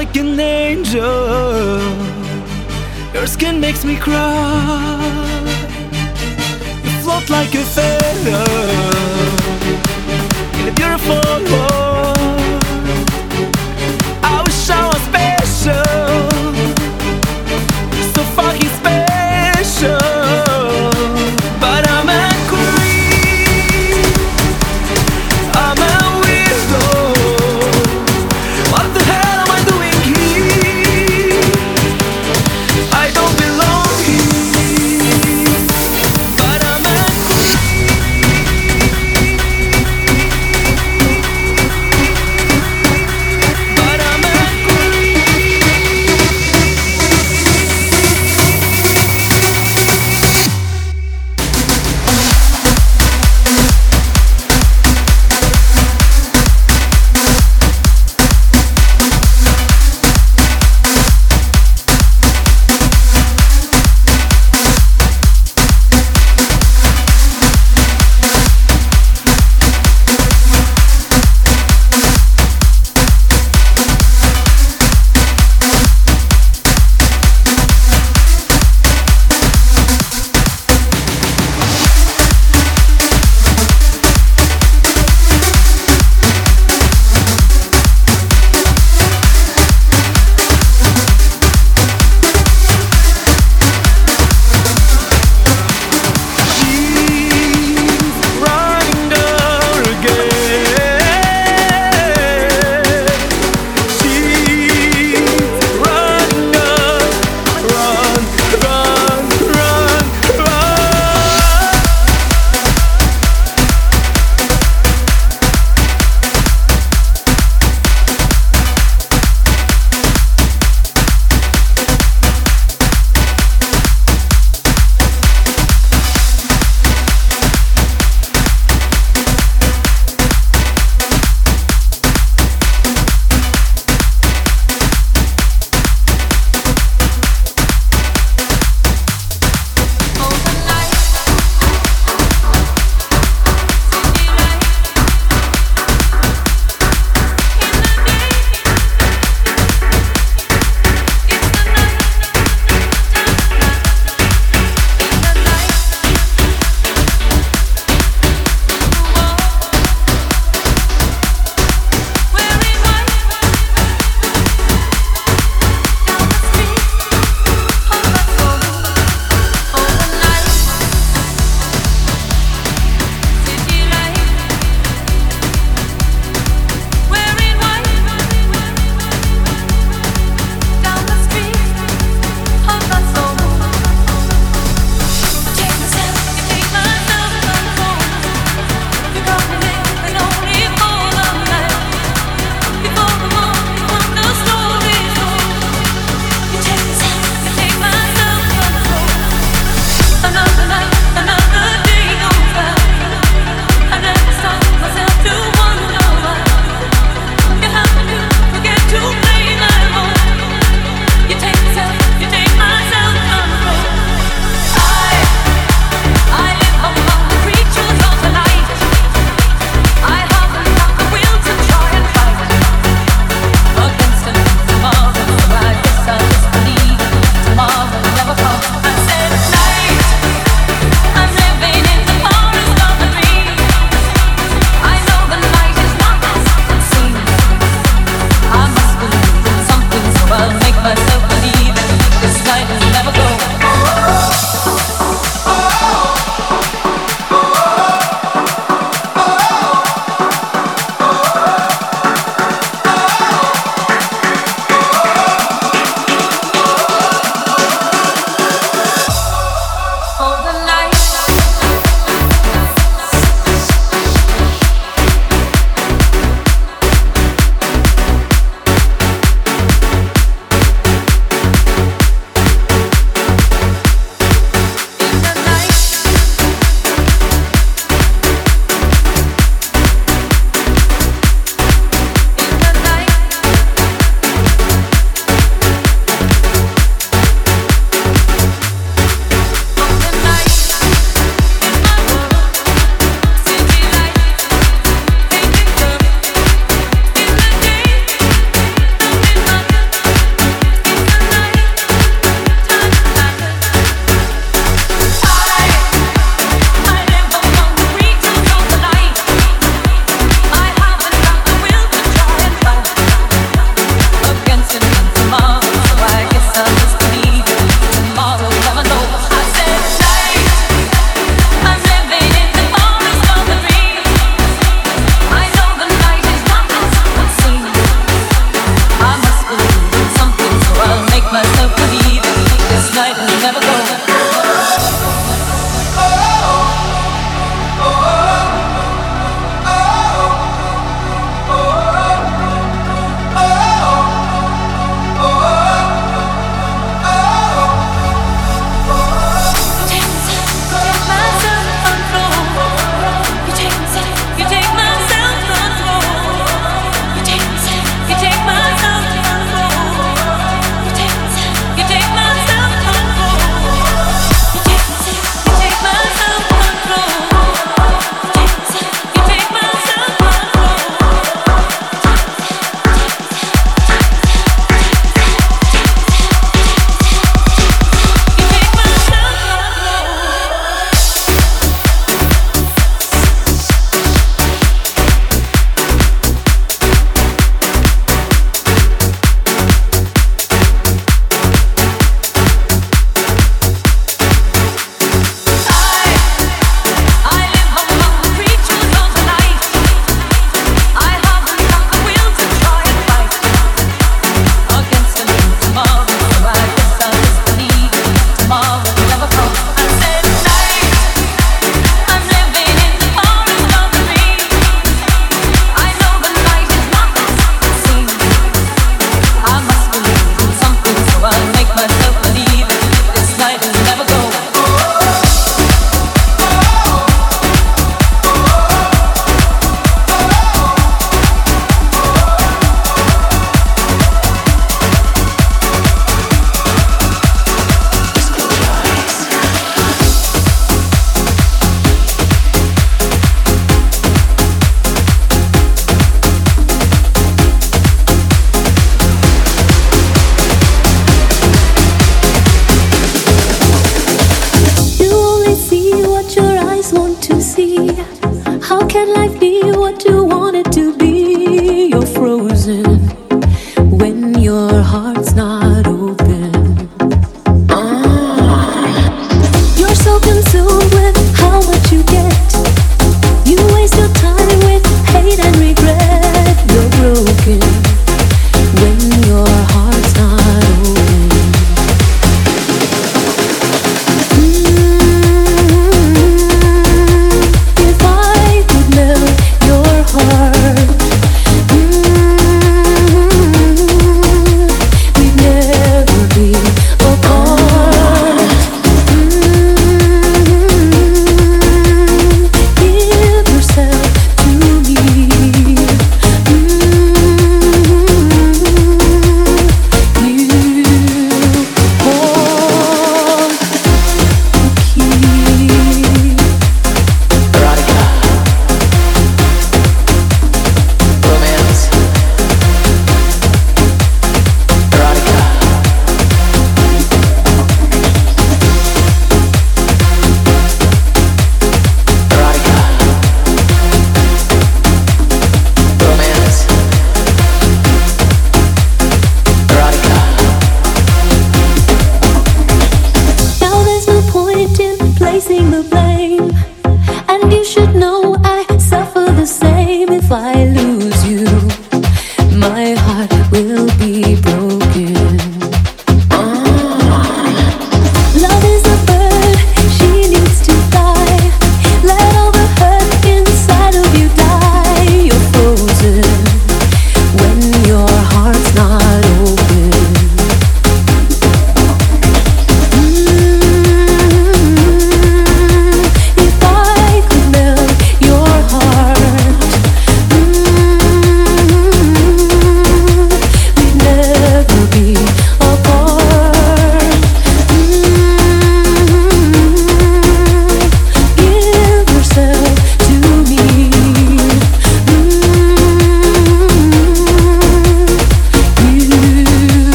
like an angel. Your skin makes me cry.